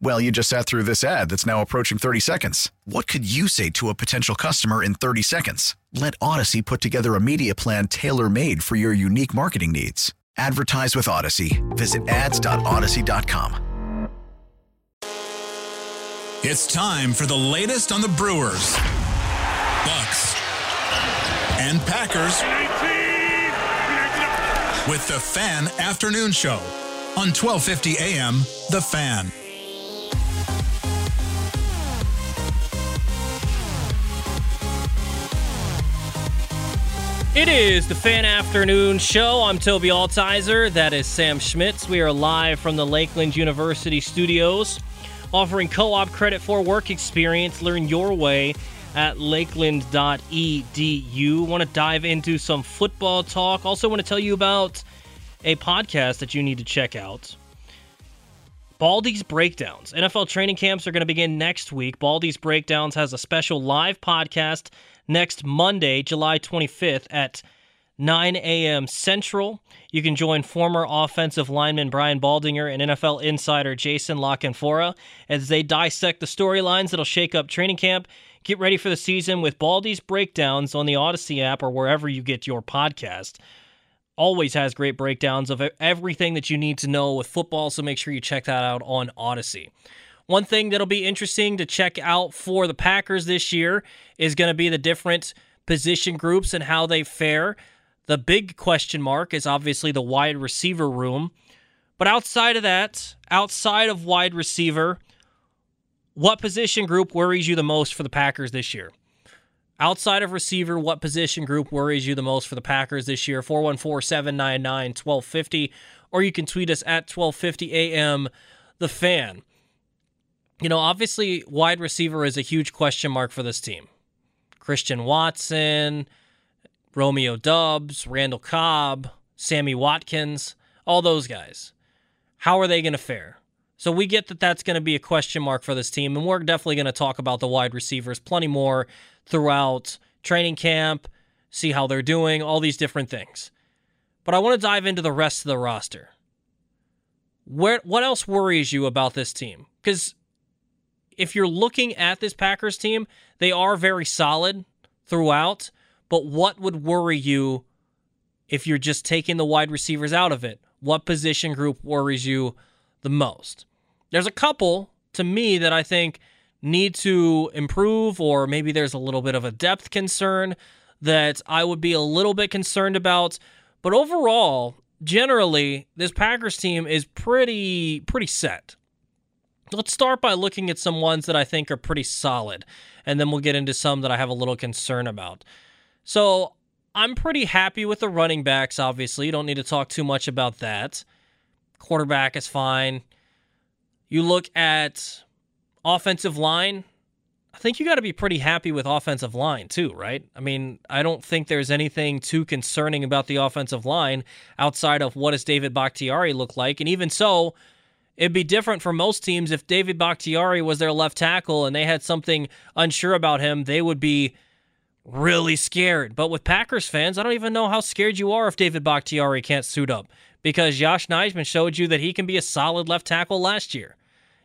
Well, you just sat through this ad that's now approaching 30 seconds. What could you say to a potential customer in 30 seconds? Let Audacy put together a media plan tailor made for your unique marketing needs. Advertise with Audacy. Visit ads.audacy.com. It's time for the latest on the Brewers, Bucks, and Packers with the Fan Afternoon Show on 1250 AM The Fan. It is the Fan Afternoon Show. I'm Toby Altizer. That is Sam Schmitz. We are live from the Lakeland University studios, offering co op credit for work experience. Learn your way at lakeland.edu. Want to dive into some football talk. Also, want to tell you about a podcast that you need to check out. Baldy's Breakdowns. NFL training camps are going to begin next week. Baldy's Breakdowns has a special live podcast next Monday, July 25th at 9 a.m. Central. You can join former offensive lineman Brian Baldinger and NFL insider Jason La Canfora as they dissect the storylines that'll shake up training camp. Get ready for the season with Baldy's breakdowns on the Audacy app or wherever you get your podcast. Always has great breakdowns of everything that you need to know with football, so make sure you check that out on Audacy. One thing that'll be interesting to check out for the Packers this year is going to be the different position groups and how they fare. The big question mark is obviously the wide receiver room. But outside of that, outside of wide receiver, what position group worries you the most for the Packers this year? Outside of receiver, what position group worries you the most for the Packers this year? 414 799 1250. Or you can tweet us at 1250 AM, the fan you know, obviously, wide receiver is a huge question mark for this team. Christian Watson, Romeo Doubs, Randall Cobb, Sammy Watkins, all those guys. How are they going to fare? So we get that that's going to be a question mark for this team, and we're definitely going to talk about the wide receivers plenty more throughout training camp, see how they're doing, all these different things. But I want to dive into the rest of the roster. Where what else worries you about this team? Because if you're looking at this Packers team, they are very solid throughout. But what would worry you if you're just taking the wide receivers out of it? What position group worries you the most? There's a couple to me that I think need to improve, or maybe there's a little bit of a depth concern that I would be a little bit concerned about. But overall, generally, this Packers team is pretty pretty set. Let's start by looking at some ones that I think are pretty solid, and then we'll get into some that I have a little concern about. So, I'm pretty happy with the running backs, obviously. You don't need to talk too much about that. Quarterback is fine. You look at offensive line, I think you got to be pretty happy with offensive line too, right? I mean, I don't think there's anything too concerning about the offensive line outside of what does David Bakhtiari look like, and even so, It'd be different for most teams if David Bakhtiari was their left tackle and they had something unsure about him, they would be really scared. But with Packers fans, I don't even know how scared you are if David Bakhtiari can't suit up because Josh Nijman showed you that he can be a solid left tackle last year.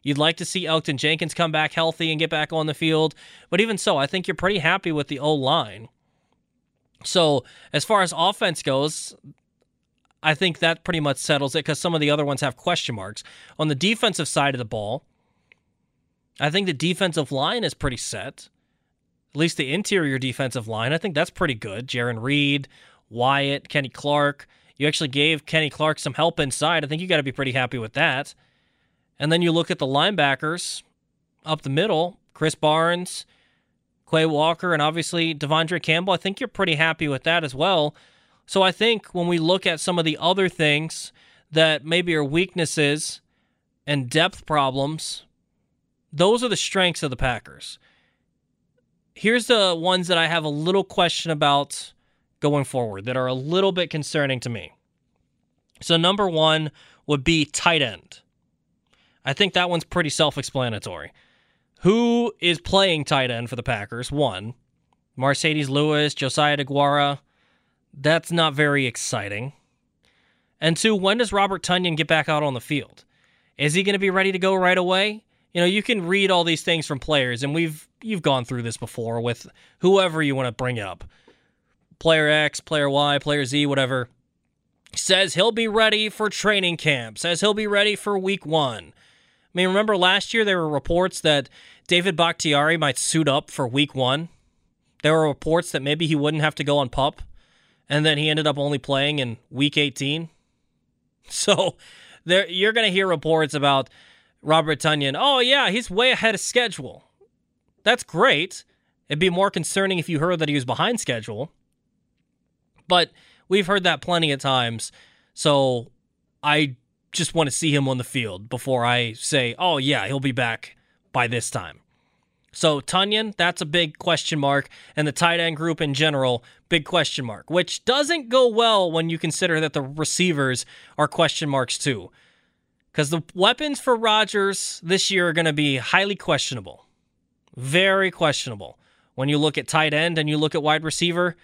You'd like to see Elgton Jenkins come back healthy and get back on the field, but even so, I think you're pretty happy with the O line. So, as far as offense goes, I think that pretty much settles it because some of the other ones have question marks. On the defensive side of the ball, I think the defensive line is pretty set. At least the interior defensive line. I think that's pretty good. Jarran Reed, Wyatt, Kenny Clark. You actually gave Kenny Clark some help inside. I think you got to be pretty happy with that. And then you look at the linebackers up the middle Krys Barnes, Quay Walker, and obviously De'Vondre Campbell. I think you're pretty happy with that as well. So I think when we look at some of the other things that maybe are weaknesses and depth problems, those are the strengths of the Packers. Here's the ones that I have a little question about going forward that are a little bit concerning to me. So, number one would be tight end. I think that one's pretty self explanatory. Who is playing tight end for the Packers? One, Marcedes Lewis, Josiah DeGuara. That's not very exciting. And two, when does Robert Tonyan get back out on the field? Is he going to be ready to go right away? You know, you can read all these things from players, and we've you've gone through this before with whoever you want to bring up. Player X, player Y, player Z, whatever. Says he'll be ready for training camp. Says he'll be ready for week one. I mean, remember last year there were reports that David Bakhtiari might suit up for week one. There were reports that maybe he wouldn't have to go on pup, and then he ended up only playing in week 18. So there you're going to hear reports about Robert Tonyan. Oh yeah, he's way ahead of schedule. That's great. It'd be more concerning if you heard that he was behind schedule. But we've heard that plenty of times. So I just want to see him on the field before I say, oh, yeah, he'll be back by this time. So Tonyan, that's a big question mark, and the tight end group in general, big question mark, which doesn't go well when you consider that the receivers are question marks too. Because the weapons for Rodgers this year are going to be highly questionable. Very questionable. When you look at tight end and you look at wide receiver,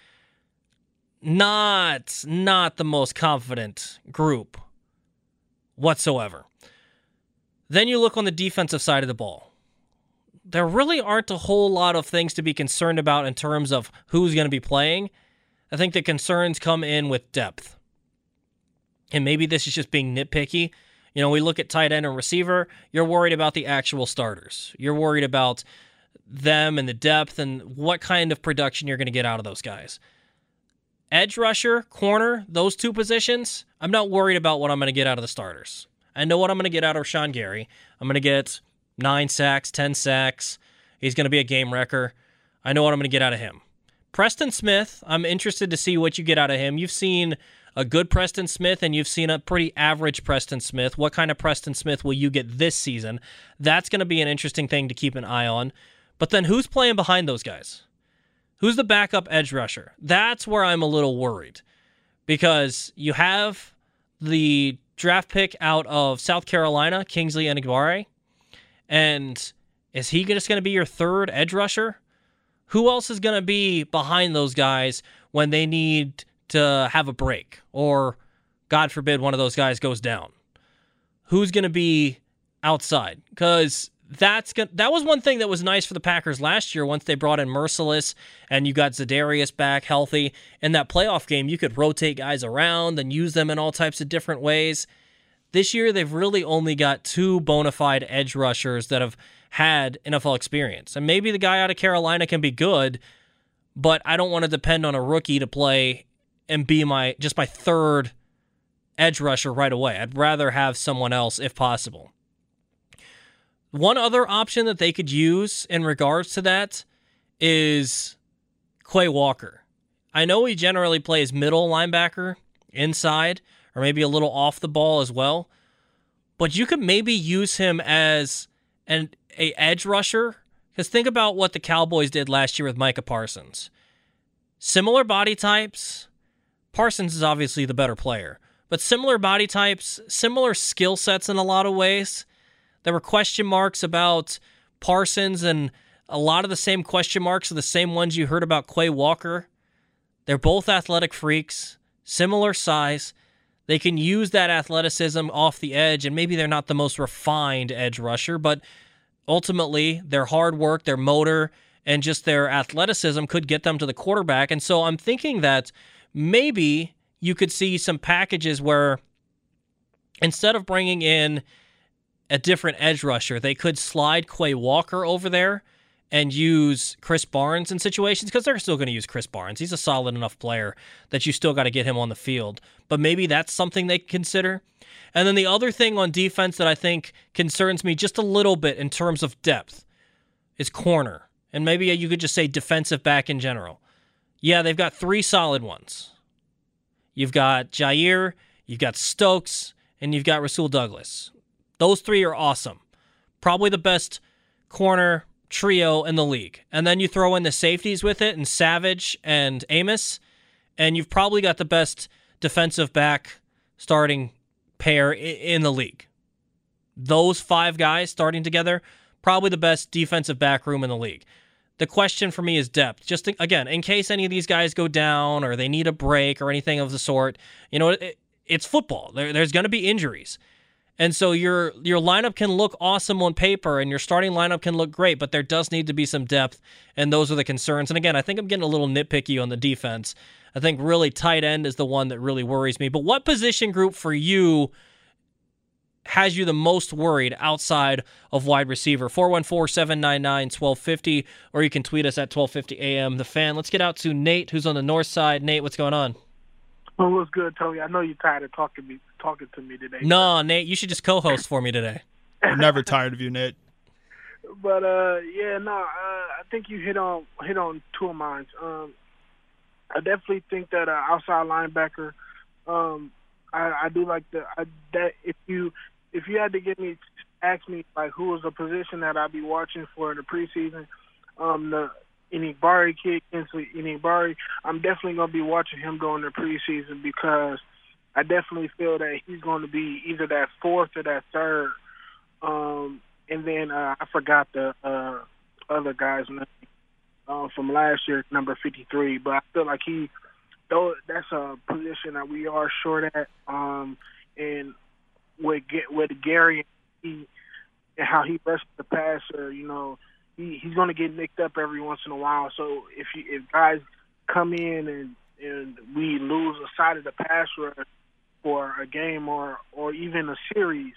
not not the most confident group whatsoever. Then you look on the defensive side of the ball. There really aren't a whole lot of things to be concerned about in terms of who's going to be playing. I think the concerns come in with depth. And maybe this is just being nitpicky. You know, we look at tight end and receiver, you're worried about the actual starters. You're worried about them and the depth and what kind of production you're going to get out of those guys. Edge rusher, corner, those two positions, I'm not worried about what I'm going to get out of the starters. I know what I'm going to get out of Sean Gary. I'm going to get nine sacks, 10 sacks. He's going to be a game wrecker. I know what I'm going to get out of him. Preston Smith, I'm interested to see what you get out of him. You've seen a good Preston Smith and you've seen a pretty average Preston Smith. What kind of Preston Smith will you get this season? That's going to be an interesting thing to keep an eye on. But then who's playing behind those guys? Who's the backup edge rusher? That's where I'm a little worried because you have the draft pick out of South Carolina, Kingsley Enagbare, and is he just going to be your third edge rusher? Who else is going to be behind those guys when they need to have a break or, God forbid, one of those guys goes down? Who's going to be outside? Because that's good. That was one thing that was nice for the Packers last year once they brought in Mercilus and you got Za'Darius back healthy. In that playoff game, you could rotate guys around and use them in all types of different ways. This year, they've really only got two bona fide edge rushers that have had NFL experience. And maybe the guy out of Carolina can be good, but I don't want to depend on a rookie to play and be my just my third edge rusher right away. I'd rather have someone else if possible. One other option that they could use in regards to that is Quay Walker. I know he generally plays middle linebacker inside or maybe a little off the ball as well, but you could maybe use him as an a edge rusher because think about what the Cowboys did last year with Micah Parsons. Similar body types. Parsons is obviously the better player, but similar body types, similar skill sets in a lot of ways. There were question marks about Parsons, and a lot of the same question marks are the same ones you heard about Quay Walker. They're both athletic freaks, similar size. They can use that athleticism off the edge, and maybe they're not the most refined edge rusher, but ultimately their hard work, their motor, and just their athleticism could get them to the quarterback. And so I'm thinking that maybe you could see some packages where instead of bringing in a different edge rusher. They could slide Quay Walker over there and use Krys Barnes in situations because they're still going to use Krys Barnes. He's a solid enough player that you still got to get him on the field. But maybe that's something they consider. And then the other thing on defense that I think concerns me just a little bit in terms of depth is corner. And maybe you could just say defensive back in general. Yeah, they've got three solid ones. You've got Jaire, you've got Stokes, and you've got Rasul Douglas. Those three are awesome. Probably the best corner trio in the league. And then you throw in the safeties with it and Savage and Amos, and you've probably got the best defensive back starting pair in the league. Those five guys starting together, probably the best defensive back room in the league. The question for me is depth. Just to, again, in case any of these guys go down or they need a break or anything of the sort, you know, it, it's football. There, there's going to be injuries. And so your your lineup can look awesome on paper and your starting lineup can look great, but there does need to be some depth, and those are the concerns. And again, I think I'm getting a little nitpicky on the defense. I think really tight end is the one that really worries me. But what position group for you has you the most worried outside of wide receiver? 414-799-1250 or you can tweet us at 1250 AM the fan. Let's get out to Nate who's on the north side. Nate, what's going on? Well, what's good, Tony? I know you're tired of talking to me talking to me today. No, Nate, you should just co-host for me today. I'm never tired of you, Nate. But uh, yeah, no, uh, I think you hit on hit on two of mine. Um, I definitely think that uh, outside linebacker. Um, I, I do like the I, that if you if you had to give me ask me like who was a position that I'd be watching for in the preseason, um, the Enagbare kid, Kingsley Enagbare, I'm definitely gonna be watching him during the preseason because I definitely feel that he's going to be either that fourth or that third. Um, and then uh, I forgot the uh, other guy's name uh, from last year, number 53. But I feel like he, though, that's a position that we are short at. Um, and with with Gary, he and how he rushes the passer, you know, he he's going to get nicked up every once in a while. So if you, if guys come in and and we lose a side of the pass rush for a game or or even a series,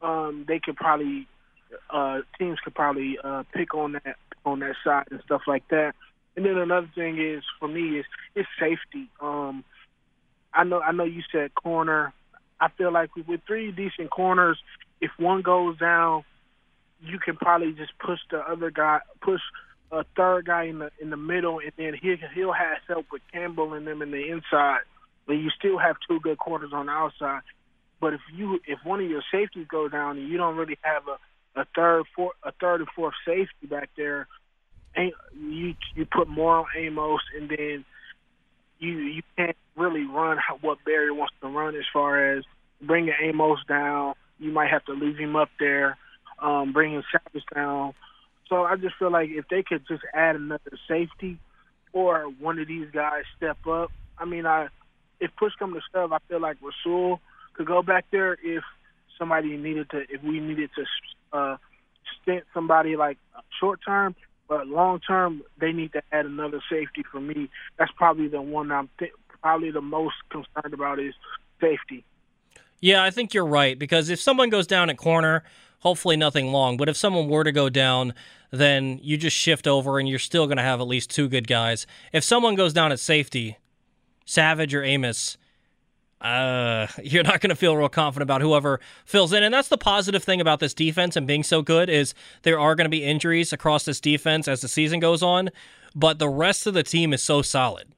um, they could probably uh, teams could probably uh, pick on that on that side and stuff like that. And then another thing is for me is is safety. Um, I know I know you said corner. I feel like with, three decent corners, if one goes down, you can probably just push the other guy, push a third guy in the in the middle, and then he he'll have help with Campbell and them in the inside but you still have two good corners on the outside. But if you if one of your safeties go down and you don't really have a, a third, four, a third and fourth safety back there, you you put more on Amos, and then you you can't really run what Barry wants to run as far as bringing Amos down. You might have to leave him up there, um, bringing Savage down. So I just feel like if they could just add another safety, or one of these guys step up. I mean, I if push come to shove, I feel like Rasul could go back there if somebody needed to, if we needed to uh, stint somebody like short term, but long term they need to add another safety for me. That's probably the one I'm th- probably the most concerned about is safety. Yeah, I think you're right because if someone goes down at corner, hopefully nothing long, but if someone were to go down, then you just shift over and you're still going to have at least two good guys. If someone goes down at safety, Savage or Amos, uh, you're not going to feel real confident about whoever fills in. And that's the positive thing about this defense and being so good is there are going to be injuries across this defense as the season goes on, but the rest of the team is so solid.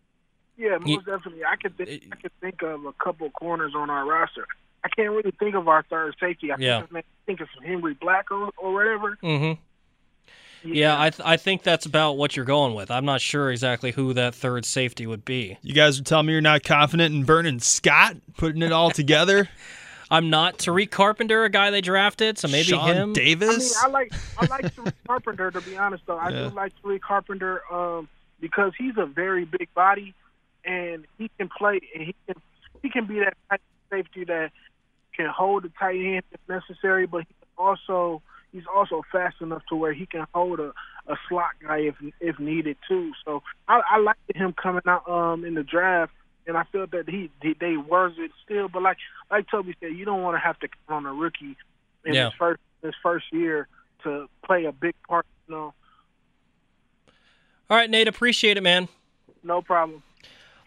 Yeah, most you, definitely. I could think, I could think of a couple corners on our roster. I can't really think of our third safety. I yeah. think, think of Henry Black or, or whatever. Mm-hmm. Yeah, I, th- I think that's about what you're going with. I'm not sure exactly who that third safety would be. You guys are telling me you're not confident in Vernon Scott putting it all together. I'm not Tariq Carpenter, a guy they drafted, so maybe Sean him. Davis. I, mean, I like I like Tariq Carpenter to be honest though. I yeah. do like Tariq Carpenter um, because he's a very big body and he can play and he can he can be that type of safety that can hold the tight end if necessary, but he can also he's also fast enough to where he can hold a, a slot guy if if needed too. So I, I like him coming out um in the draft, and I feel that he they worth it still. But like like Toby said, you don't want to have to count on a rookie in yeah. his first his first year to play a big part. You know, All right, Nate, appreciate it, man. No problem.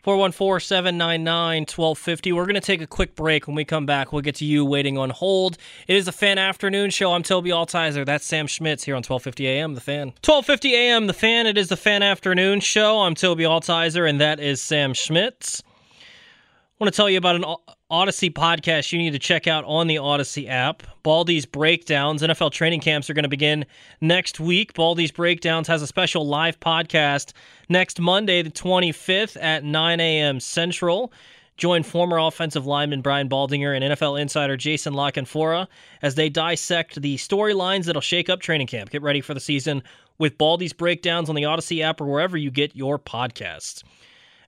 414 799 1250. We're going to take a quick break. When we come back, we'll get to you waiting on hold. It is a fan afternoon show. I'm Toby Altizer. That's Sam Schmitz here on 1250 AM, The Fan. 1250 AM, The Fan. It is the fan afternoon show. I'm Toby Altizer, and that is Sam Schmitz. I want to tell you about an Audacy podcast you need to check out on the Audacy app. Baldy's Breakdowns. NFL training camps are going to begin next week. Baldy's Breakdowns has a special live podcast next Monday, the 25th at 9 a.m. Central. Join former offensive lineman Brian Baldinger and NFL insider Jason La Canfora as they dissect the storylines that'll shake up training camp. Get ready for the season with Baldy's Breakdowns on the Audacy app or wherever you get your podcasts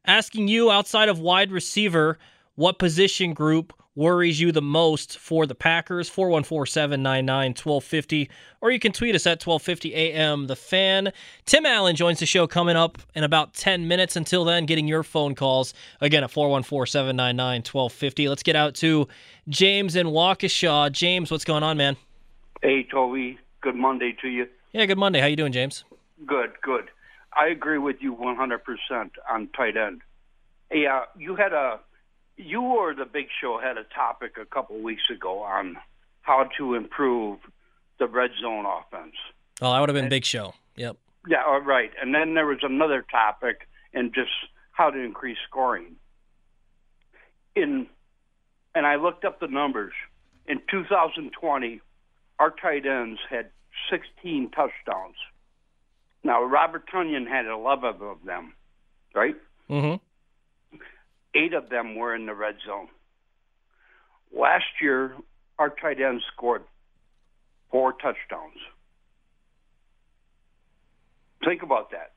asking you outside of wide receiver what position group worries you the most for the Packers? 414-799-1250 or you can tweet us at 1250 AM the fan. Tim Allen joins the show coming up in about 10 minutes. Until then getting your phone calls. Again at 414-799-1250 let's get out to James in Waukesha. James what's going on man? Hey Toby. Good Monday to you. Yeah good Monday. How you doing James? Good good. I agree with you 100% on tight end. Yeah, you had a you or the Big Show had a topic a couple weeks ago on how to improve the red zone offense. Oh, that would have been and, Big Show. Yep. Yeah, uh, right. And then there was another topic and just how to increase scoring. In and I looked up the numbers. In 2020, our tight ends had 16 touchdowns. Now, Robert Tonyan had 11 of them, right? Mm-hmm. Eight of them were in the red zone. Last year, our tight end scored four touchdowns. Think about that.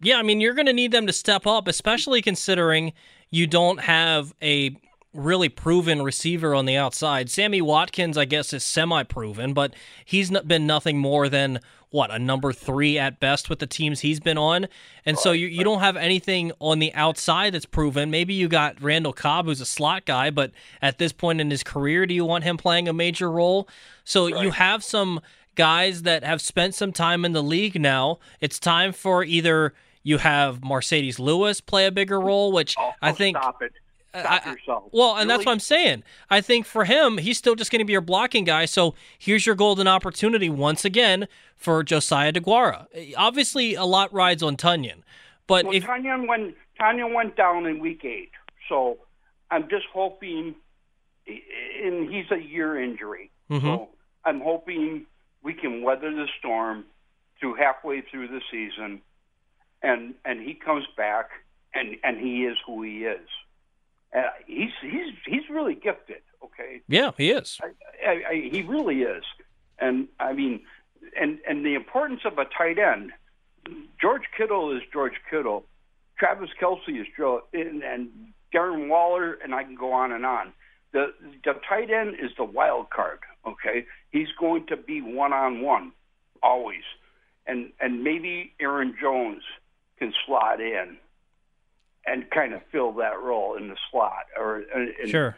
Yeah, I mean, you're going to need them to step up, especially considering you don't have a really proven receiver on the outside. Sammy Watkins, I guess, is semi proven, but he's been nothing more than what a number three at best with the teams he's been on, and so you, you don't have anything on the outside that's proven. Maybe you got Randall Cobb, who's a slot guy, but at this point in his career, do you want him playing a major role? So right. you have some guys that have spent some time in the league now. It's time for either you have Marcedes Lewis play a bigger role, which oh, I oh, think. Stop it. Stop yourself. Well, and really? that's what I'm saying. I think for him, he's still just going to be your blocking guy. So here's your golden opportunity once again for Josiah DeGuara. Obviously, a lot rides on Tonyan, but well, if Tonyan went Tonyan went down in week eight, so I'm just hoping, and he's a year injury, mm-hmm. so I'm hoping we can weather the storm through halfway through the season, and and he comes back and and he is who he is. Uh, he's he's he's really gifted. Okay. Yeah, he is. I, I, I, he really is, and I mean, and and the importance of a tight end. George Kittle is George Kittle. Travis Kelce is Joe, and, and Darren Waller, and I can go on and on. The the tight end is the wild card. Okay, he's going to be one on one always, and and maybe Aaron Jones can slot in and kind of fill that role in the slot or uh, and, sure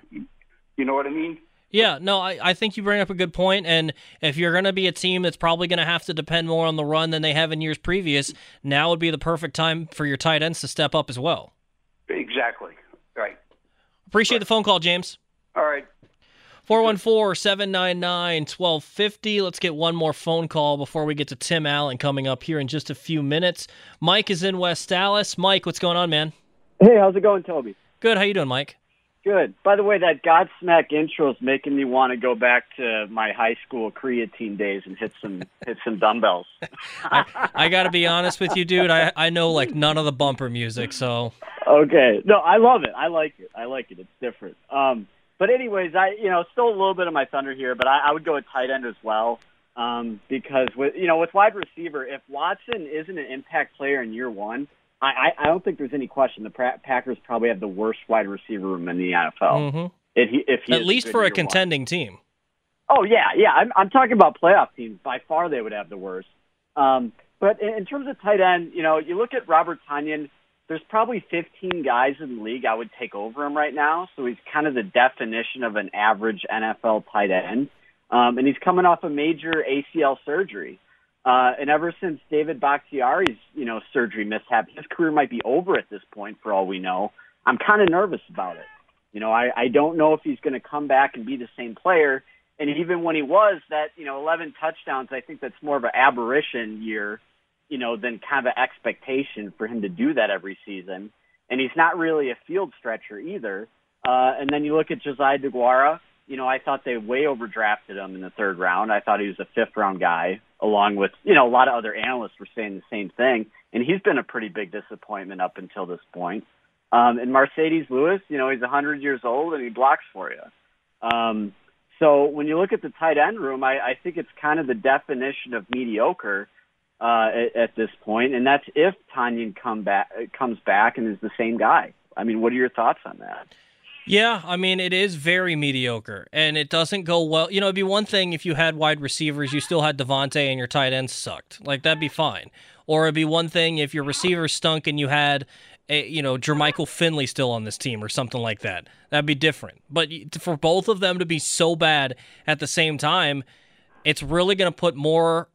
you know what i mean yeah, no, I, I think you bring up a good point. And if you're going to be a team that's probably going to have to depend more on the run than they have in years previous, now would be the perfect time for your tight ends to step up as well. Exactly. Right. Appreciate right. the phone call, James. All right. 414 799 1250. Let's get one more phone call before we get to Tim Allen coming up here in just a few minutes. Mike is in West Dallas. Mike, what's going on, man? Hey, how's it going, Toby? Good. How you doing, Mike? Good. By the way, that Godsmack intro is making me want to go back to my high school creatine days and hit some hit some dumbbells. I, I got to be honest with you, dude. I I know like none of the bumper music, so. Okay. No, I love it. I like it. I like it. It's different. Um, but anyways, I you know still a little bit of my thunder here, but I, I would go with tight end as well. Um, because with you know with wide receiver, if Watson isn't an impact player in year one, I, I don't think there's any question the Packers probably have the worst wide receiver room in the NFL. Mm-hmm. If he, if he At least for a contending one. team. Oh yeah, yeah. I'm, I'm talking about playoff teams. By far, they would have the worst. Um, but in, in terms of tight end, you know, you look at Robert Tonyan. There's probably 15 guys in the league I would take over him right now. So he's kind of the definition of an average NFL tight end, um, and he's coming off a major ACL surgery. Uh, and ever since David Bakhtiari's, you know, surgery mishap, his career might be over at this point for all we know. I'm kind of nervous about it. You know, I, I don't know if he's going to come back and be the same player. And even when he was that, you know, 11 touchdowns, I think that's more of an aberration year, you know, than kind of an expectation for him to do that every season. And he's not really a field stretcher either. Uh, and then you look at Josiah DeGuara. You know, I thought they way overdrafted him in the third round. I thought he was a fifth round guy, along with, you know, a lot of other analysts were saying the same thing. And he's been a pretty big disappointment up until this point. Um, and Marcedes Lewis, you know, he's 100 years old and he blocks for you. Um, so when you look at the tight end room, I, I think it's kind of the definition of mediocre uh, at, at this point, and that's if Tonyan come back comes back and is the same guy. I mean, what are your thoughts on that? Yeah, I mean, it is very mediocre, and it doesn't go well. You know, it'd be one thing if you had wide receivers, you still had Davante, and your tight ends sucked. Like, that'd be fine. Or it'd be one thing if your receivers stunk and you had a, you know, Jermichael Finley still on this team or something like that. That'd be different. But for both of them to be so bad at the same time, it's really going to put more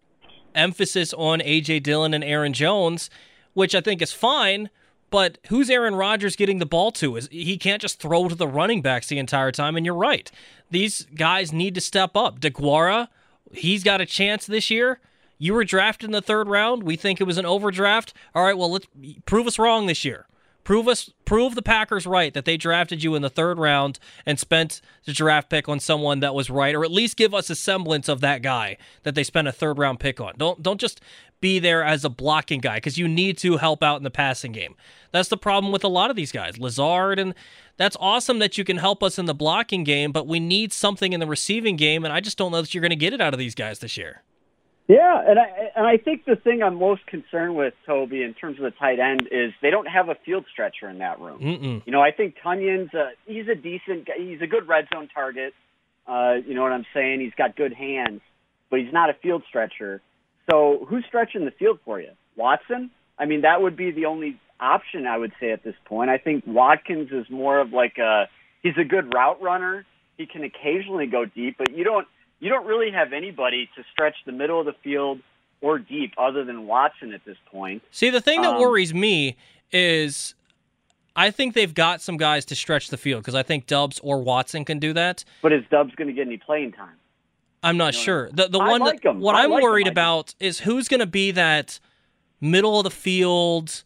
emphasis on A.J. Dillon and Aaron Jones, which I think is fine. But who's Aaron Rodgers getting the ball to? Is he can't just throw to the running backs the entire time? And you're right; these guys need to step up. DeGuara, he's got a chance this year. You were drafted in the third round. We think it was an overdraft. All right, well, let's prove us wrong this year. Prove us, prove the Packers right that they drafted you in the third round and spent the draft pick on someone that was right, or at least give us a semblance of that guy that they spent a third round pick on. Don't don't just be there as a blocking guy because you need to help out in the passing game. That's the problem with a lot of these guys, Lazard, and that's awesome that you can help us in the blocking game, but we need something in the receiving game, and I just don't know that you're going to get it out of these guys this year. Yeah, and I and I think the thing I'm most concerned with, Toby, in terms of the tight end, is they don't have a field stretcher in that room. Mm-mm. You know, I think Tonyan's a, he's a decent, guy. he's a good red zone target. Uh, you know what I'm saying? He's got good hands, but he's not a field stretcher. So who's stretching the field for you? Watson? I mean, that would be the only option I would say at this point. I think Watkins is more of like a he's a good route runner. He can occasionally go deep, but you don't you don't really have anybody to stretch the middle of the field or deep other than Watson at this point. See, the thing that Um, worries me is I think they've got some guys to stretch the field because I think Doubs or Watson can do that. But is Doubs going to get any playing time? I'm not sure. The the I one like that, what I I'm like worried about is who's going to be that middle of the field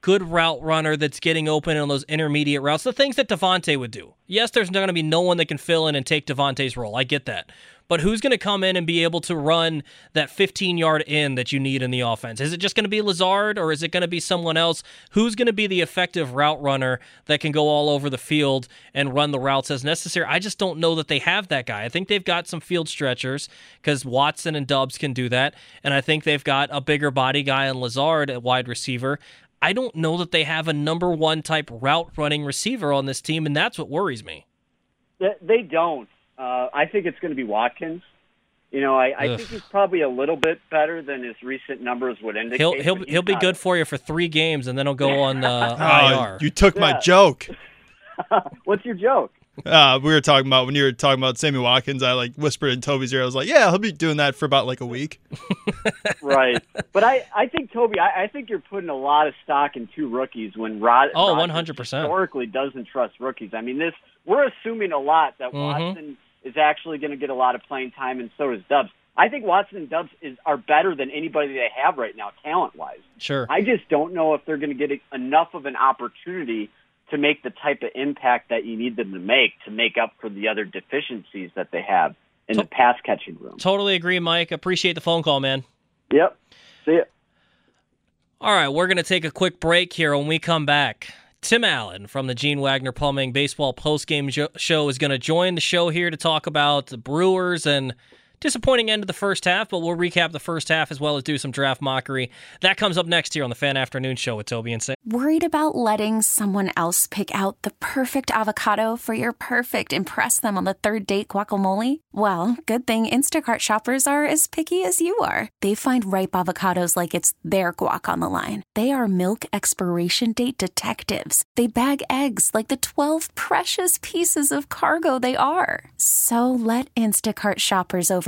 good route runner that's getting open on those intermediate routes, the things that Davante would do. Yes, there's going to be no one that can fill in and take Davante's role. I get that. But who's going to come in and be able to run that 15 yard in that you need in the offense? Is it just going to be Lazard or is it going to be someone else? Who's going to be the effective route runner that can go all over the field and run the routes as necessary? I just don't know that they have that guy. I think they've got some field stretchers because Watson and Doubs can do that. And I think they've got a bigger body guy in Lazard at wide receiver. I don't know that they have a number one type route running receiver on this team, and that's what worries me. They, they don't. Uh, I think it's going to be Watkins. You know, I, I think he's probably a little bit better than his recent numbers would indicate. He'll he'll he'll be not- good for you for three games, and then he'll go on uh, Oh, IR. you took my joke. What's your joke? Uh, we were talking about when you were talking about Sammy Watkins. I like whispered in Toby's ear. I was like, "Yeah, he'll be doing that for about like a week." right. But I, I think Toby, I, I think you're putting a lot of stock in two rookies when Rod. Oh, 100%. Historically, doesn't trust rookies. I mean, this we're assuming a lot that Mhm. Watson is actually going to get a lot of playing time, and so is Doubs. I think Watson and Doubs is are better than anybody they have right now, talent wise. Sure. I just don't know if they're going to get enough of an opportunity to make the type of impact that you need them to make to make up for the other deficiencies that they have in To- the pass catching room. Totally agree, Mike. Appreciate the phone call, man. Yep. See it. All right, we're going to take a quick break here. When we come back, Tim Allen from the Gene Wagner Plumbing Baseball Postgame Show is going to join the show here to talk about the Brewers and disappointing end of the first half, but we'll recap the first half as well as do some draft mockery. That comes up next here on the Fan Afternoon Show with Toby and Sam. Worried about letting someone else pick out the perfect avocado for your perfect impress them on the third date guacamole? Well, good thing Instacart shoppers are as picky as you are. They find ripe avocados like it's their guac on the line. They are milk expiration date detectives. They bag eggs like the 12 precious pieces of cargo they are. So let Instacart shoppers over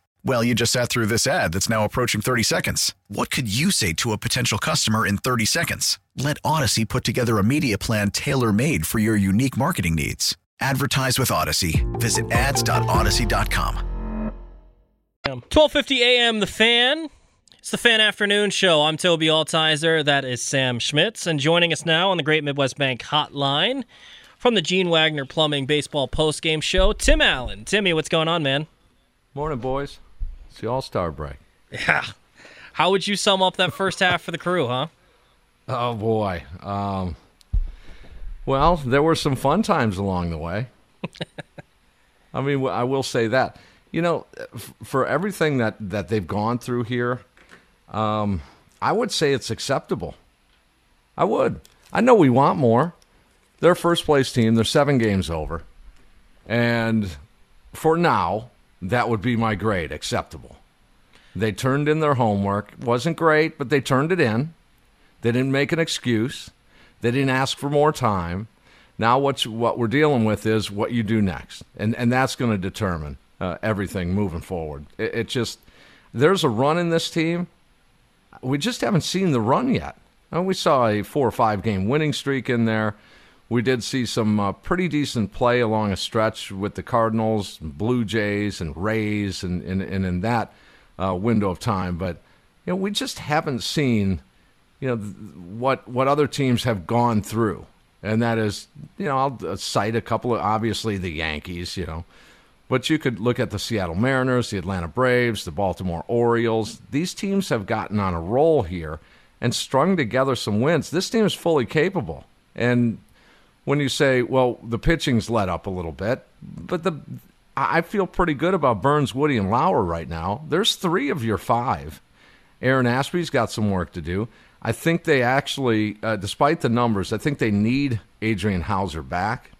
Well, you just sat through this ad that's now approaching 30 seconds. What could you say to a potential customer in 30 seconds? Let Audacy put together a media plan tailor made for your unique marketing needs. Advertise with Audacy. Visit ads.audacy.com. 12:50 a.m. The Fan. It's the Fan Afternoon Show. I'm Toby Altizer. That is Sam Schmitz, and joining us now on the Great Midwest Bank Hotline from the Gene Wagner Plumbing Baseball Postgame Show, Tim Allen. Timmy, what's going on, man? Morning, boys. It's the All Star break. Yeah. How would you sum up that first half for the crew, huh? Oh boy. Um, well, there were some fun times along the way. I mean, I will say that. You know, f- for everything that that they've gone through here, um, I would say it's acceptable. I would. I know we want more. They're first place team. They're seven games over, and for now, that would be my grade. Acceptable. They turned in their homework. wasn't great, but they turned it in. They didn't make an excuse. They didn't ask for more time. Now what's what we're dealing with is what you do next, and and that's going to determine uh, everything moving forward. It, it just there's a run in this team. We just haven't seen the run yet. Uh, we saw a four or five game winning streak in there. We did see some uh, pretty decent play along a stretch with the Cardinals, Blue Jays, and Rays, and, and, and in that uh, window of time. But you know, we just haven't seen you know what what other teams have gone through, and that is you know I'll uh, cite a couple of obviously the Yankees, you know, but you could look at the Seattle Mariners, the Atlanta Braves, the Baltimore Orioles. These teams have gotten on a roll here and strung together some wins. This team is fully capable, and when you say, well, the pitching's let up a little bit, but the I feel pretty good about Burns, Woody, and Lauer right now. There's three of your five. Aaron Ashby's got some work to do. I think they actually, uh, despite the numbers, I think they need Adrian Houser back.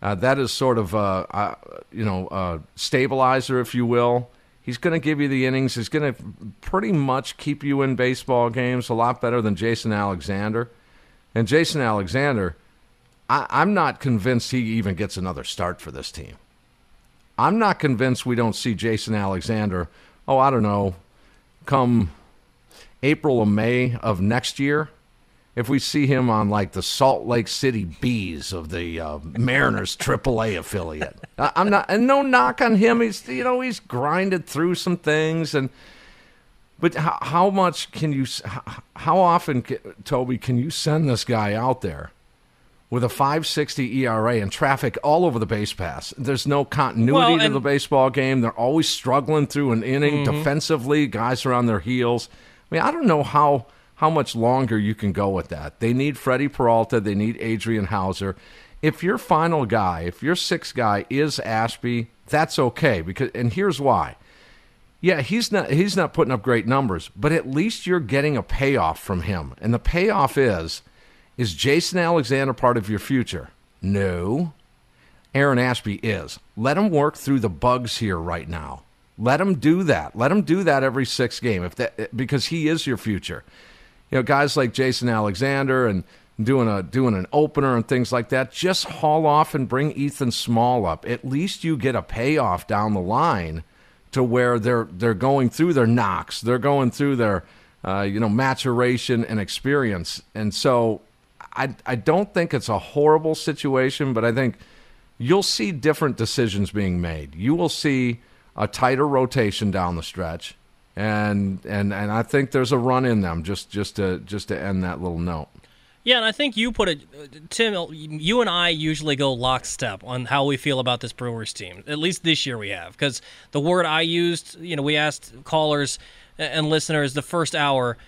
Uh, that is sort of a, a you know a stabilizer, if you will. He's going to give you the innings. He's going to pretty much keep you in baseball games a lot better than Jason Alexander. And Jason Alexander, I, I'm not convinced he even gets another start for this team. I'm not convinced we don't see Jason Alexander. Oh, I don't know, come April or May of next year if we see him on like the Salt Lake City Bees of the uh, Mariners AAA affiliate. I'm not, and no knock on him. He's you know he's grinded through some things, and but how, how much can you? How often, Toby, can you send this guy out there? With a 560 ERA and traffic all over the base pass. There's no continuity Well, to the baseball game. They're always struggling through an inning mm-hmm. defensively. Guys are on their heels. I mean, I don't know how how much longer you can go with that. They need Freddie Peralta. They need Adrian Houser. If your final guy, if your sixth guy is Ashby, that's okay. Because and here's why. Yeah, he's not he's not putting up great numbers, but at least you're getting a payoff from him. And the payoff is is Jason Alexander part of your future? No. Aaron Ashby is. Let him work through the bugs here right now. Let him do that. Let him do that every six game if that because he is your future. You know, guys like Jason Alexander and doing a doing an opener and things like that, just haul off and bring Ethan Small up. At least you get a payoff down the line to where they're they're going through their knocks, they're going through their uh, you know maturation and experience, and so I I don't think it's a horrible situation, but I think you'll see different decisions being made. You will see a tighter rotation down the stretch, and and and I think there's a run in them. Just just to just to end that little note. Yeah, and I think you put it, Tim. You and I usually go lockstep on how we feel about this Brewers team. At least this year we have, because the word I used, you know, we asked callers and listeners the first hour,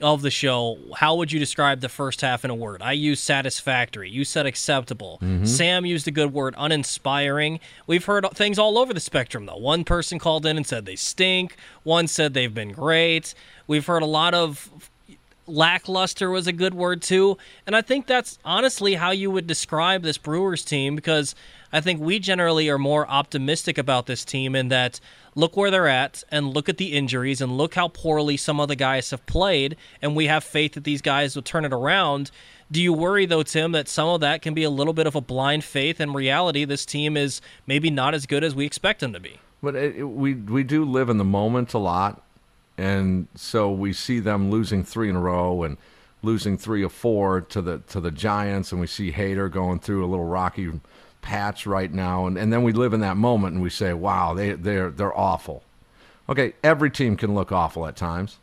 of the show, how would you describe the first half in a word? I used satisfactory. You said acceptable. Mm-hmm. Sam used a good word, uninspiring. We've heard things all over the spectrum, though. One person called in and said they stink. One said they've been great. We've heard a lot of lackluster was a good word too. And I think that's honestly how you would describe this Brewers team because I think we generally are more optimistic about this team in that look where they're at and look at the injuries and look how poorly some of the guys have played and we have faith that these guys will turn it around. Do you worry though, Tim, that some of that can be a little bit of a blind faith in reality this team is maybe not as good as we expect them to be? But it, it, we we do live in the moment a lot, and so we see them losing three in a row and losing three or four to the to the Giants, and we see Hader going through a little rocky patch right now, and, and then we live in that moment and we say, "Wow, they they're they're awful." Okay, every team can look awful at times.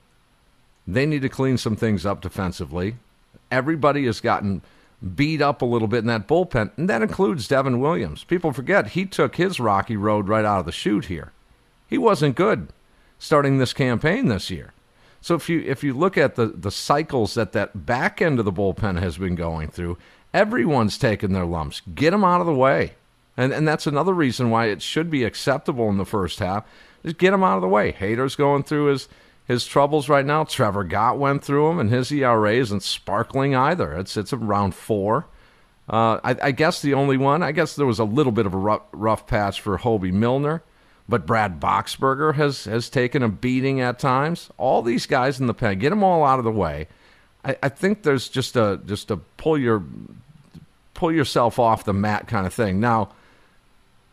They need to clean some things up defensively. Everybody has gotten beat up a little bit in that bullpen, and that includes Devin Williams. People forget he took his rocky road right out of the chute here. He wasn't good starting this campaign this year. So if you if you look at the the cycles that that back end of the bullpen has been going through, everyone's taking their lumps. Get them out of the way, and and that's another reason why it should be acceptable in the first half. Just get them out of the way. Hader's going through his his troubles right now. Trevor Gott went through them, and his ERA isn't sparkling either. It's it's around four. Uh, I, I, guess the only one. I guess there was a little bit of a rough, rough patch for Hoby Milner, but Brad Boxberger has has taken a beating at times. All these guys in the pen, get them all out of the way. I, I think there's just a just a pull your pull yourself off the mat kind of thing. Now,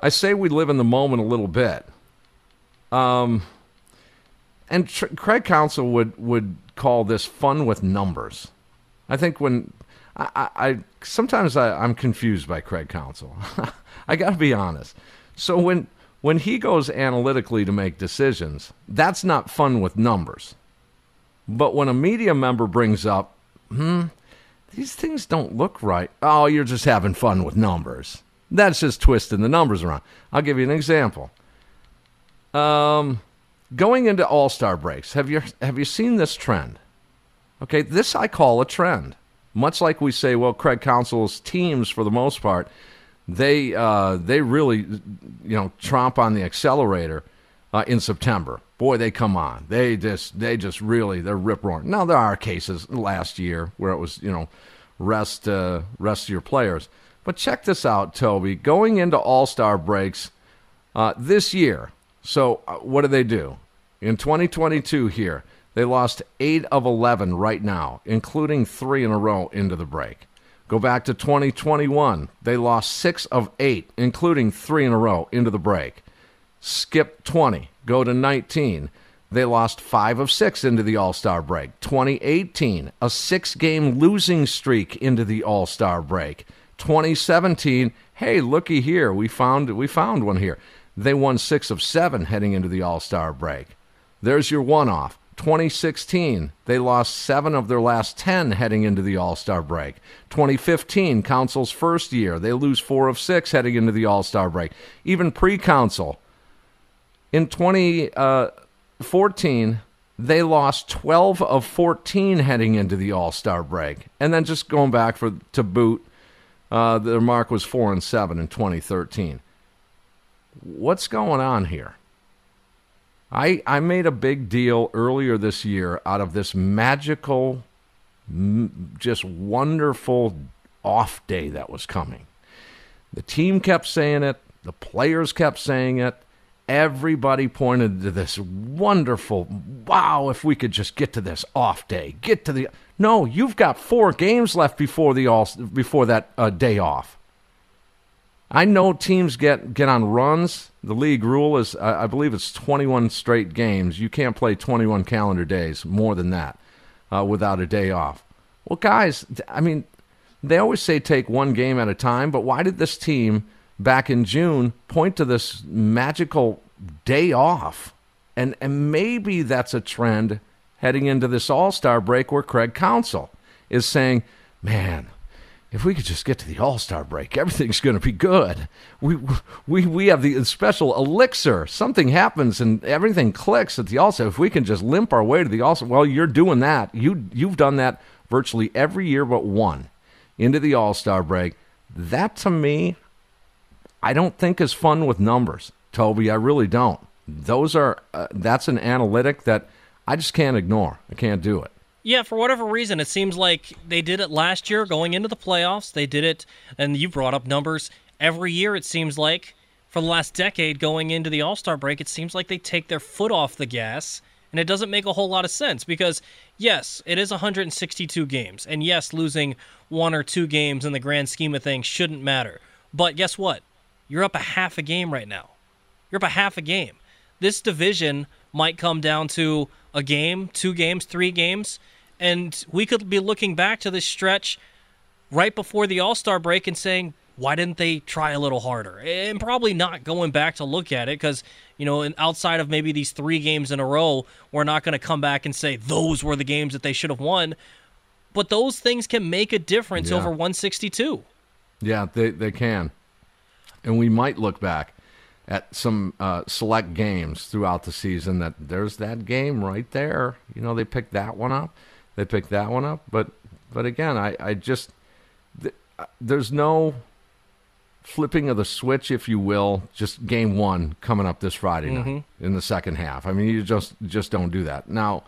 I say we live in the moment a little bit. Um, and Tr- Craig Counsell would would call this fun with numbers. I think when I, I, I sometimes I, I'm confused by Craig Counsell. I got to be honest. So when when he goes analytically to make decisions, that's not fun with numbers. But when a media member brings up, hmm, these things don't look right. Oh, you're just having fun with numbers. That's just twisting the numbers around. I'll give you an example. Um, going into All Star breaks, have you have you seen this trend? Okay, this I call a trend. Much like we say, well, Craig Counsell's teams for the most part, they uh, they really you know tromp on the accelerator uh, in September. Boy, they come on. They just they just really they're rip roaring. Now there are cases last year where it was you know rest uh, rest your players. But check this out, Tobi. Going into All Star breaks uh, this year, so, uh, what do they do? In 2022 here, they lost 8 of 11 right now, including 3 in a row into the break. Go back to 2021, they lost 6 of 8, including 3 in a row into the break. Skip 20, go to 19. They lost 5 of 6 into the All Star break. 2018, a six game losing streak into the All Star break. 2017, hey, looky here, we found we found one here. They won six of seven heading into the All Star break. There's your one off. 2016, they lost seven of their last 10 heading into the All Star break. 2015, Counsell's first year, they lose four of six heading into the All Star break. Even pre Counsell, in 2014, uh, they lost 12 of 14 heading into the All Star break. And then just going back for to boot, uh, their mark was 4 and 7 in 2013 what's going on here? I, I made a big deal earlier this year out of this magical, just wonderful off day that was coming. The team kept saying it, the players kept saying it, everybody pointed to this wonderful, wow, if we could just get to this off day, get to the. No, you've got four games left before the all before that uh, day off. I know teams get get on runs. The league rule is, I believe, it's 21 straight games. You can't play 21 calendar days more than that uh, without a day off. Well, guys, I mean, they always say take one game at a time, but why did this team back in June point to this magical day off? And and maybe that's a trend heading into this All Star break where Craig Counsell is saying, "Man, if we could just get to the All Star break, everything's going to be good. We we we have the special elixir. Something happens and everything clicks at the All Star. If we can just limp our way to the All Star, well, you're doing that. You you've done that virtually every year but one into the All Star break. That to me, I don't think is fun with numbers, Tobi. I really don't. Those are uh, that's an analytic that I just can't ignore. I can't do it. Yeah, for whatever reason, it seems like they did it last year going into the playoffs. They did it, and you brought up numbers every year, it seems like. For the last decade going into the All Star break, it seems like they take their foot off the gas, and it doesn't make a whole lot of sense because, yes, it is 162 games, and yes, losing one or two games in the grand scheme of things shouldn't matter. But guess what? You're up a half a game right now. You're up a half a game. This division might come down to a game, two games, three games and we could be looking back to this stretch right before the All Star break and saying, why didn't they try a little harder? And probably not going back to look at it because, you know, outside of maybe these three games in a row, we're not going to come back and say those were the games that they should have won. But those things can make a difference yeah. over 162. Yeah, they, they can. And we might look back at some uh, select games throughout the season that there's that game right there. You know, they picked that one up they picked that one up. But but again, I I just th- there's no flipping of the switch, if you will. Just game one coming up this Friday night mm-hmm. in the second half. I mean, you just just don't do that now.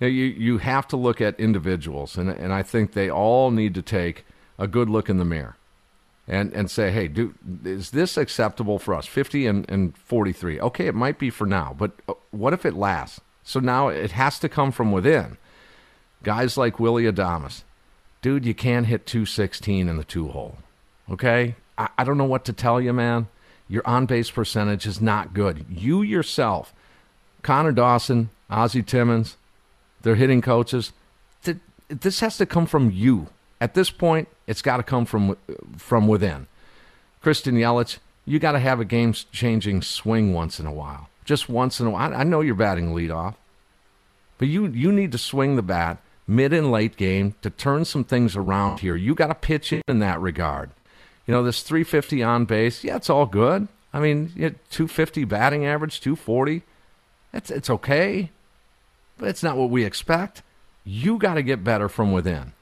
You, know, you you have to look at individuals, and and I think they all need to take a good look in the mirror and and say, hey, do is this acceptable for us? Fifty and, and forty three. Okay, it might be for now, but uh, what if it lasts? So now it has to come from within. Guys like Willie Adames, dude, you can't hit 216 in the two hole. Okay? I, I don't know what to tell you, man. Your on base percentage is not good. You yourself, Connor Dawson, Ozzie Timmons, their hitting coaches, th- this has to come from you. At this point, it's got to come from from within. Christian Yelich, you got to have a game changing swing once in a while. Just once in a while. I know you're batting leadoff, but you you need to swing the bat mid and late game to turn some things around here. You got to pitch in in that regard. You know, this 350 on base, yeah, it's all good. I mean, 250 batting average, 240. It's it's okay, but it's not what we expect. You got to get better from within.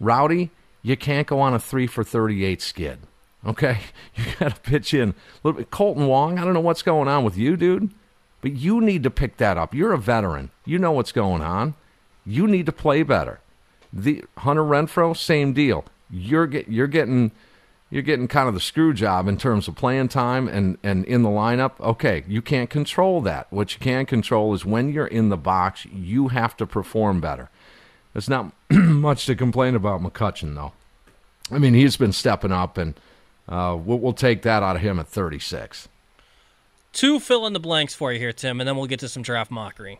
Rowdy, you can't go on a three for 38 skid. Okay, you got to pitch in a little bit. Kolten Wong, I don't know what's going on with you, dude, but you need to pick that up. You're a veteran. You know what's going on. You need to play better. The Hunter Renfroe, same deal. You're get, you're getting you're getting kind of the screw job in terms of playing time and, and in the lineup. Okay, you can't control that. What you can control is when you're in the box, you have to perform better. There's not much to complain about McCutchen, though. I mean, he's been stepping up, and uh, we'll, we'll take that out of him at 36. Two fill in the blanks for you here, Tim, and then we'll get to some draft mockery.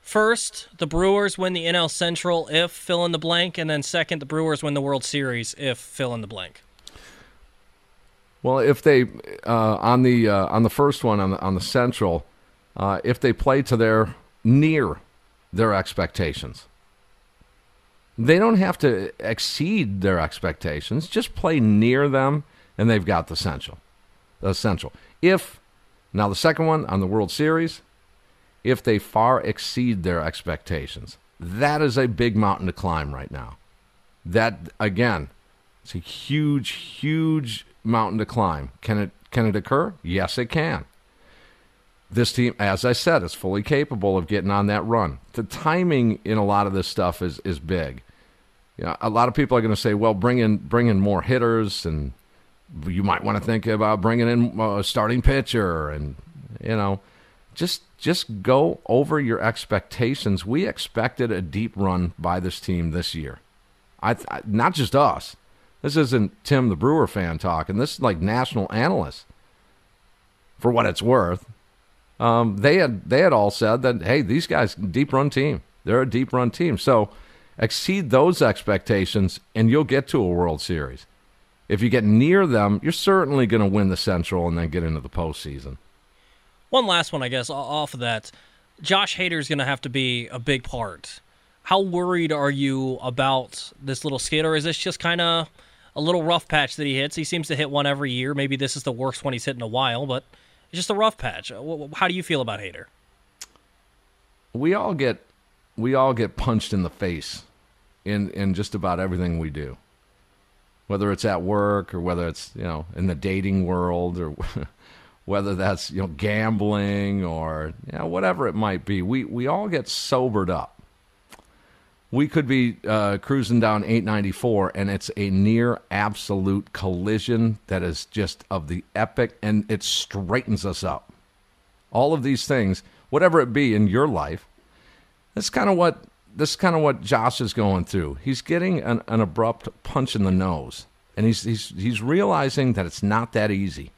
First, the Brewers win the NL Central if fill in the blank, and then second, the Brewers win the World Series if fill in the blank. Well, if they uh, on the uh, on the first one on the on the Central, uh, if they play to their near their expectations, they don't have to exceed their expectations. Just play near them, and they've got the Central. The Central. If now the second one on the World Series, if they far exceed their expectations. That is a big mountain to climb right now. That again, it's a huge, huge mountain to climb. Can it can it occur? Yes, it can. This team, as I said, is fully capable of getting on that run. The timing in a lot of this stuff is is big. You know, a lot of people are going to say, "Well, bring in bring in more hitters," and you might want to think about bringing in a starting pitcher, and you know, just just go over your expectations. We expected a deep run by this team this year. I, I not just us. This isn't Tim the Brewer fan talking. This is like national analysts. For what it's worth, um, they had they had all said that hey, these guys deep run team. They're a deep run team. So exceed those expectations, and you'll get to a World Series. If you get near them, you're certainly going to win the Central and then get into the postseason. One last one, I guess, off of that. Josh Hader is going to have to be a big part. How worried are you about this little skid, or is this just kind of a little rough patch that he hits. He seems to hit one every year. Maybe this is the worst one he's hit in a while, but it's just a rough patch. How do you feel about Hader? We all get we all get punched in the face in in just about everything we do. Whether it's at work or whether it's, you know, in the dating world or whether that's, you know, gambling or you know, whatever it might be. We we all get sobered up we could be uh, cruising down 894 and it's a near absolute collision that is just of the epic and it straightens us up all of these things whatever it be in your life that's kind of what this is kind of what josh is going through he's getting an, an abrupt punch in the nose and he's, he's, he's realizing that it's not that easy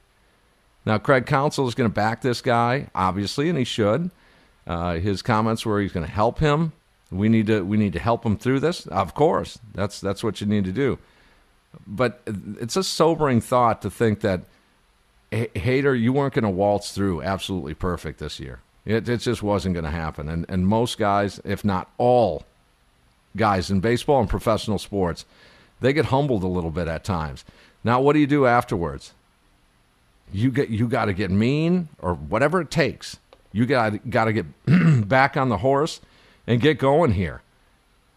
now craig counsell is going to back this guy obviously and he should uh, his comments were he's going to help him we need to we need to help him through this. Of course, that's that's what you need to do. But it's a sobering thought to think that Hader, you weren't going to waltz through absolutely perfect this year. It, it just wasn't going to happen. And and most guys, if not all guys in baseball and professional sports, they get humbled a little bit at times. Now, what do you do afterwards? You get you got to get mean or whatever it takes. You got got to get back on the horse and get going here.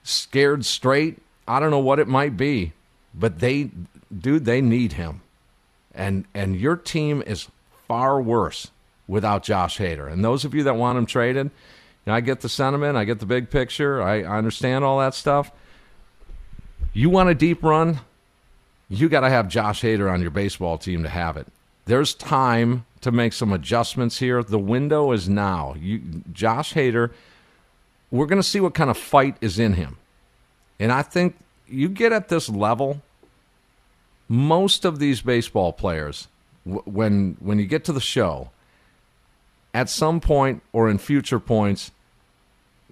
Scared straight, I don't know what it might be, but they dude, they need him. And and your team is far worse without Josh Hader. And those of you that want him traded, you know, I get the sentiment, I get the big picture, I, I understand all that stuff. You want a deep run, you got to have Josh Hader on your baseball team to have it. There's time to make some adjustments here. The window is now. You, Josh Hader we're going to see what kind of fight is in him. And I think you get at this level, most of these baseball players, w- when when you get to the show, at some point or in future points,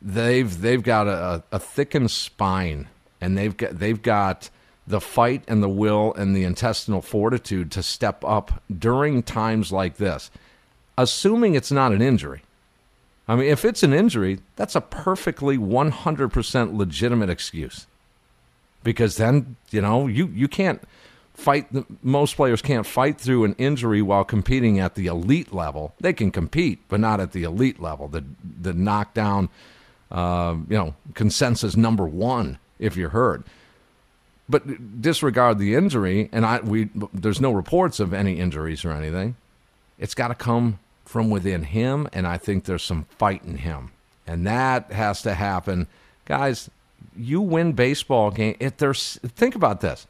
they've they've got a, a thickened spine, and they've got they've got the fight and the will and the intestinal fortitude to step up during times like this, assuming it's not an injury. I mean, if it's an injury, that's a perfectly 100% legitimate excuse. Because then, you know, you, you can't fight, the most players can't fight through an injury while competing at the elite level. They can compete, but not at the elite level, the, the knockdown, uh, you know, consensus number one if you're hurt. But disregard the injury, and I we there's no reports of any injuries or anything. It's got to come from within him, and I think there's some fight in him, and that has to happen, guys. You win baseball game. If there's think about this,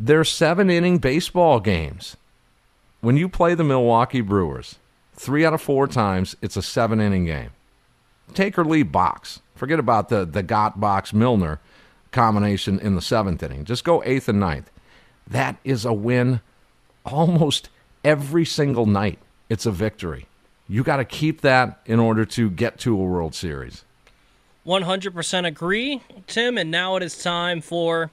there's seven inning baseball games. When you play the Milwaukee Brewers, three out of four times it's a seven inning game. Take or leave box. Forget about the the Gott box Milner combination in the seventh inning. Just go eighth and ninth. That is a win almost every single night it's a victory. You got to keep that in order to get to a World Series. 100% agree, Tim. And now it is time for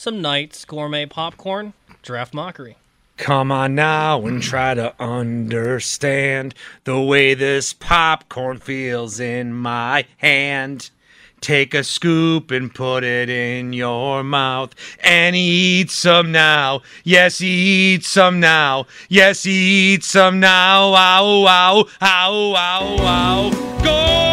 some Knights Gourmet Popcorn Draft Mockery. Come on now and try to understand the way this popcorn feels in my hand. Take a scoop and put it in your mouth and eat some now. Yes, eat some now. Yes, eat some now. Ow, ow, ow, ow, ow. Gourmet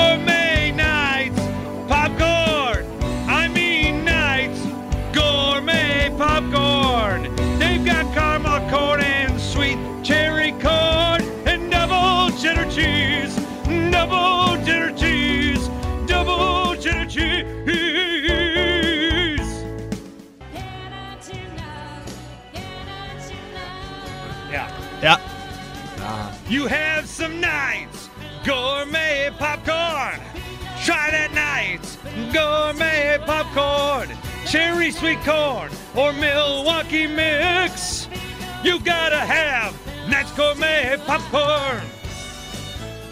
popcorn. Try that Knights, gourmet popcorn. Cherry sweet corn or Milwaukee mix. You gotta have Knights Gourmet popcorn.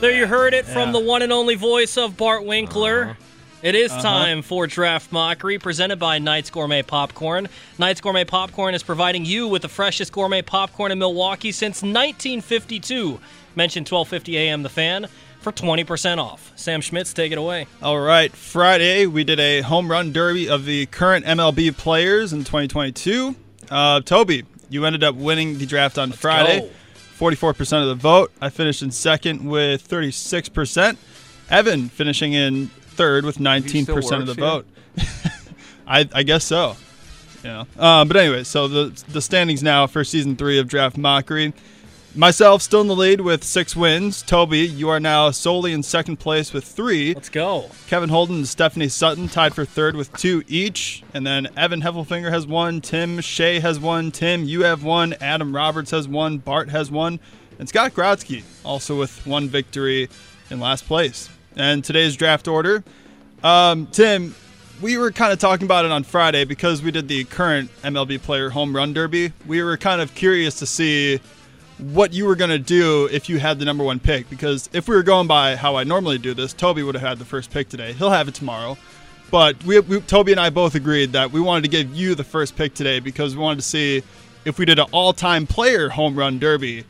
There you heard it from Yeah. the one and only voice of Bart Winkler. Uh-huh. It is time for Draft Mockery, presented by Knights Gourmet Popcorn. Knights Gourmet Popcorn is providing you with the freshest gourmet popcorn in Milwaukee since 1952. Mention 1250 AM The Fan for 20% off. Sam Schmitz, take it away. All right. Friday, we did a home run derby of the current MLB players in 2022. Uh, Tobi, you ended up winning the draft on Friday. go. 44% of the vote. I finished in second with 36%. Evan finishing in third with 19% of the vote. I, I guess so. Yeah. Um, but anyway, so the the standings now for season three of Draft Mockery. Myself still in the lead with six wins. Tobi, you are now solely in second place with three. Let's go. Kevin Holden and Stephanie Sutton tied for third with two each. And then Evan Heffelfinger has one. Tim Shea has one. Tim, you have one. Adam Roberts has one. Bart has one. And Scott Grotzky also with one victory in last place. And today's draft order. Um, Tim, we were kind of talking about it on Friday because we did the current MLB player home run derby. We were kind of curious to see what you were going to do if you had the number one pick. Because if we were going by how I normally do this, Tobi would have had the first pick today. He'll have it tomorrow. But we, we, Tobi and I both agreed that we wanted to give you the first pick today because we wanted to see if we did an all-time player home run derby,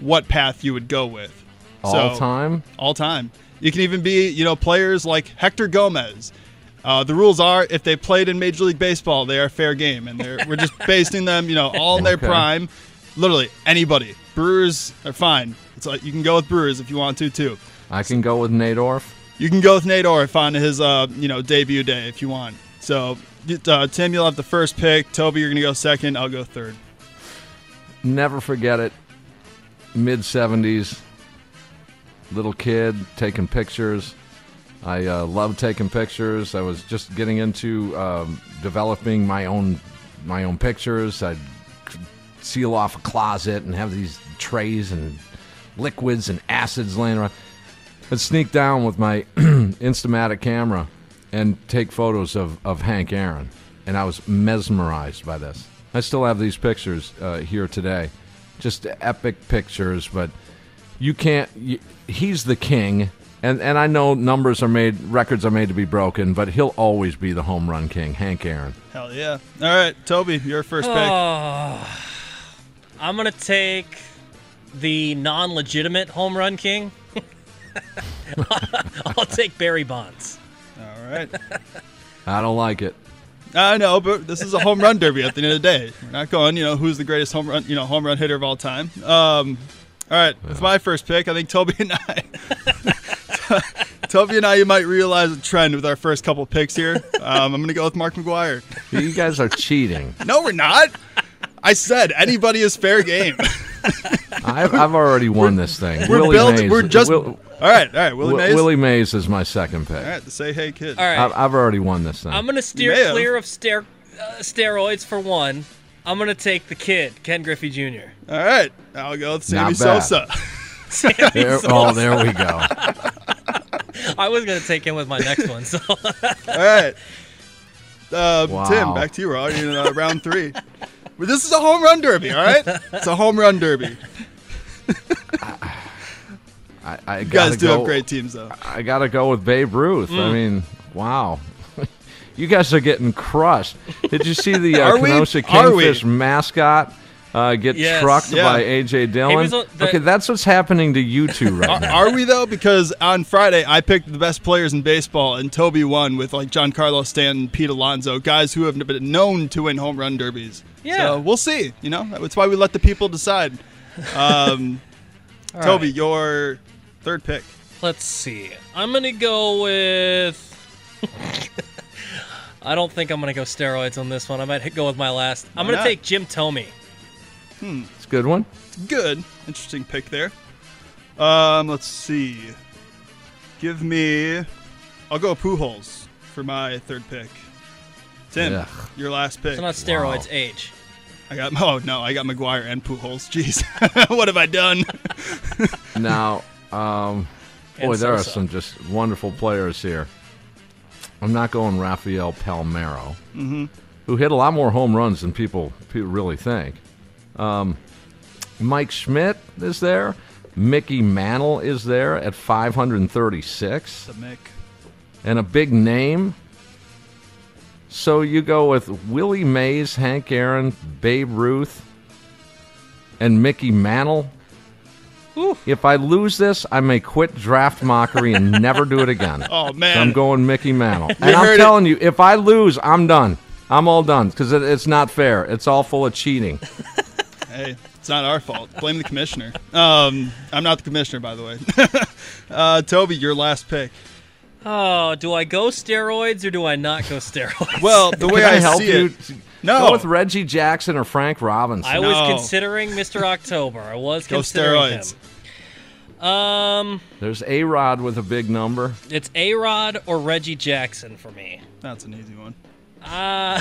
what path you would go with. All So- time? all time. You can even be, you know, players like Hector Gomez. Uh, the rules are if they played in Major League Baseball, they are fair game, and they're, we're just basing them, you know, all in their Okay. prime. Literally anybody. Brewers are fine. It's like you can go with Brewers if you want to too. I can go with Nate Orf. You can go with Nate Orf on his, uh, you know, debut day if you want. So, uh, Tim, you'll have the first pick. Tobi, you're gonna go second. I'll go third. Never forget it. Mid 70s, little kid taking pictures. I uh, love taking pictures. I was just getting into um, developing my own my own pictures. I'd seal off a closet and have these trays and liquids and acids laying around. I'd sneak down with my Instamatic camera and take photos of, of Hank Aaron. And I was mesmerized by this. I still have these pictures uh, here today. Just epic pictures, but you can't. You, he's the king. And, and I know numbers are made, records are made to be broken, but he'll always be the home run king, Hank Aaron. Hell yeah! All right, Tobi, your first pick. I'm gonna take the non-legitimate home run king. I'll take Barry Bonds. All right. I don't like it. I know, but this is a home run derby at the end of the day. We're not going, you know, who's the greatest home run, you know, home run hitter of all time. Um, all right, it's my first pick, I think Tobi and I, Tobi and I, you might realize a trend with our first couple picks here. Um, I'm going to go with Mark McGwire. You guys are cheating. No, we're not. I said anybody is fair game. I've, I've already won this thing. We're Willie built. Mays, We're just. Will- all right, all right. Willie Wi- Mays. Willie Mays is my second pick. All right, say hey kid. All right, I've, I've already won this thing. I'm gonna steer may have. clear of ster- uh, steroids for one. I'm gonna take the kid, Ken Griffey Jr. All right, I'll go with Sammy Sosa. Sammy There- Sosa. oh, there we go. I was gonna take him with my next one. So All right. Uh, Wow. Tim, back to you. We're already in uh, round three. But this is a home run derby, all right? It's a home run derby. I, I You guys do go, have great teams, though. I got to go with Babe Ruth. Mm. I mean, wow. you guys are getting crushed. Did you see the uh? Kenosha we? Kingfish mascot uh, get Yes. trucked Yeah. by AJ Dillon? was the- okay, that's what's happening to you two right Are, now. are we though? Because on Friday I picked the best players in baseball, and Tobi won with like Giancarlo Stanton, Pete Alonso, guys who have been known to win home run derbies. Yeah. So we'll see. You know, that's why we let the people decide. Um, Tobi, right. your third pick. let's see. I'm gonna go with. I don't think I'm gonna go steroids on this one. I might go with my last. I'm gonna not? take Jim Thome. It's a good one. Good, interesting pick there. Um, let's see. Give me. I'll go Pujols for my third pick. Tim, Ugh. your last pick. It's not steroids, age. I got oh no, I got McGwire and Pujols. Jeez, what have I done? Now, um, And boy, there are Sosa. some just wonderful players here. I'm not going Rafael Palmeiro, Mm-hmm. who hit a lot more home runs than people people really think. Um, Mike Schmidt is there. Mickey Mantle is there at 536, The Mick. and a big name. So you go with Willie Mays, Hank Aaron, Babe Ruth, and Mickey Mantle. If I lose this, I may quit draft mockery and never do it again. Oh So man, I'm going Mickey Mantle. And I'm it. telling you, if I lose, I'm done. I'm all done because it, it's not fair. It's all full of cheating. Hey, it's not our fault. Blame the commissioner. Um, I'm not the commissioner, by the way. uh, Tobi, your last pick. Oh, do I go steroids or do I not go steroids? Well, the way I, I help see you? it, no, Go with Reggie Jackson or Frank Robinson. I was No. considering Mr. October. I was Go considering steroids. him. Um, There's A Rod with a big number. it's A Rod or Reggie Jackson for me. that's an easy one. Uh,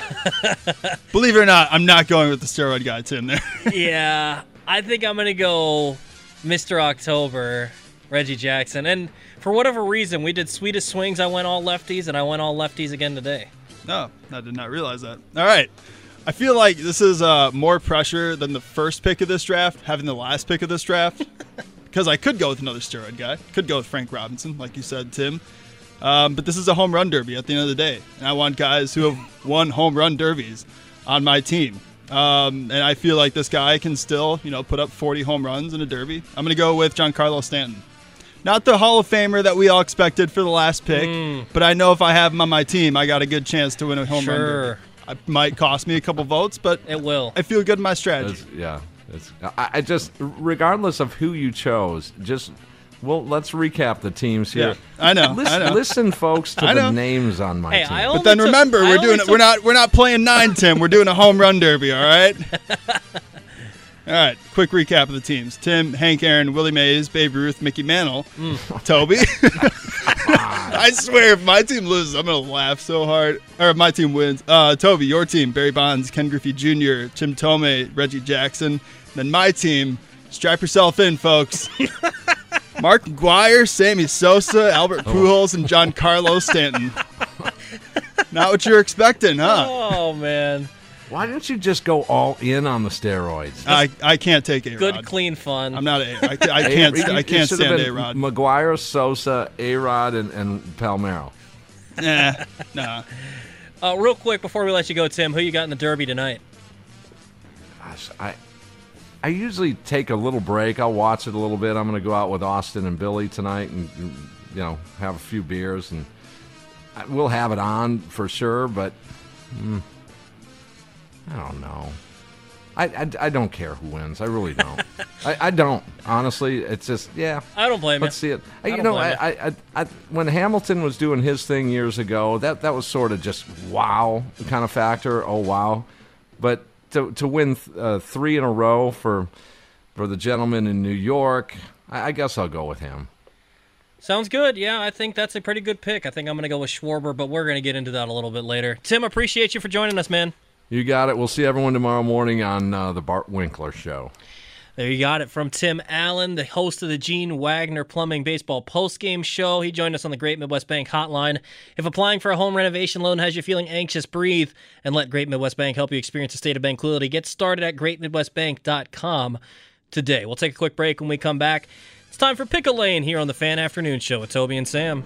Believe it or not, I'm not going with the steroid guy, Tim. There. yeah, I think I'm gonna go Mr. October, Reggie Jackson, and for whatever reason, we did sweetest swings. I went all lefties, and I went all lefties again today. No, I did not realize that. All right. I feel like this is uh, more pressure than the first pick of this draft, having the last pick of this draft. Because I could go with another steroid guy. Could go with Frank Robinson, like you said, Tim. Um, but this is a home run derby at the end of the day. And I want guys who have won home run derbies on my team. Um, and I feel like this guy can still, you know, put up 40 home runs in a derby. I'm going to go with Giancarlo Stanton. Not the Hall of Famer that we all expected for the last pick, but I know if I have him on my team, I got a good chance to win a home run Sure. derby. It might cost me a couple votes, but It will. I feel good in my strategy. It's- yeah. It's, I, I just, regardless of who you chose, just well, let's recap the teams here. Yeah, I know, Listen, I know. listen folks, to I the know. names on my Hey, team. But then took- remember, I we're doing took- we're not we're not playing nine, Tim. We're doing a home run derby. All right. all right. Quick recap of the teams: Tim, Hank, Aaron, Willie Mays, Babe Ruth, Mickey Mantle, Tobi. I swear, if my team loses, I'm gonna laugh so hard. Or if my team wins, uh, Tobi, your team: Barry Bonds, Ken Griffey Jr., Tim Thome, Reggie Jackson. Then my team. Strap yourself in, folks. Mark McGwire, Sammy Sosa, Albert Pujols, and Giancarlo Stanton. Not what you're expecting, huh? Oh man, Why don't you just go all in on the steroids? I, I can't take a good, clean fun. I'm not a. I, I can't. A- I it can't should have stand been a Rod. McGwire, Sosa, A Rod, and, and Palmeiro. Nah, nah. Uh, real quick before we let you go, Tim, who you got in the Derby tonight? Gosh, I I usually take a little break. I'll watch it a little bit. I'm going to go out with Austin and Billy tonight, and you know have a few beers, and I- we'll have it on for sure. But mm, I don't know. I, I, I don't care who wins. I really don't. I, I don't honestly. It's just yeah. I don't blame it. Let's you. see it. I you know, I, I, I, I, when Hamilton was doing his thing years ago, that that was sort of just wow kind of factor. Oh wow, but to to win uh, three in a row for for the gentleman in New York, I, I guess I'll go with him. Sounds good. Yeah, I think that's a pretty good pick. I think I'm going to go with Schwarber, but we're going to get into that a little bit later. Tim, appreciate you for joining us, man. You got it. We'll see everyone tomorrow morning on uh, the Bart Winkler Show. There you got it from Tim Allen, the host of the Gene Wagner Plumbing Baseball postgame show. He joined us on the Great Midwest Bank hotline. If applying for a home renovation loan has you feeling anxious, breathe and let Great Midwest Bank help you experience a state of tranquility. Get started at greatmidwestbank.com today. We'll take a quick break when we come back. It's time for Pickle Lane here on the Fan Afternoon Show with Tobi and Sam.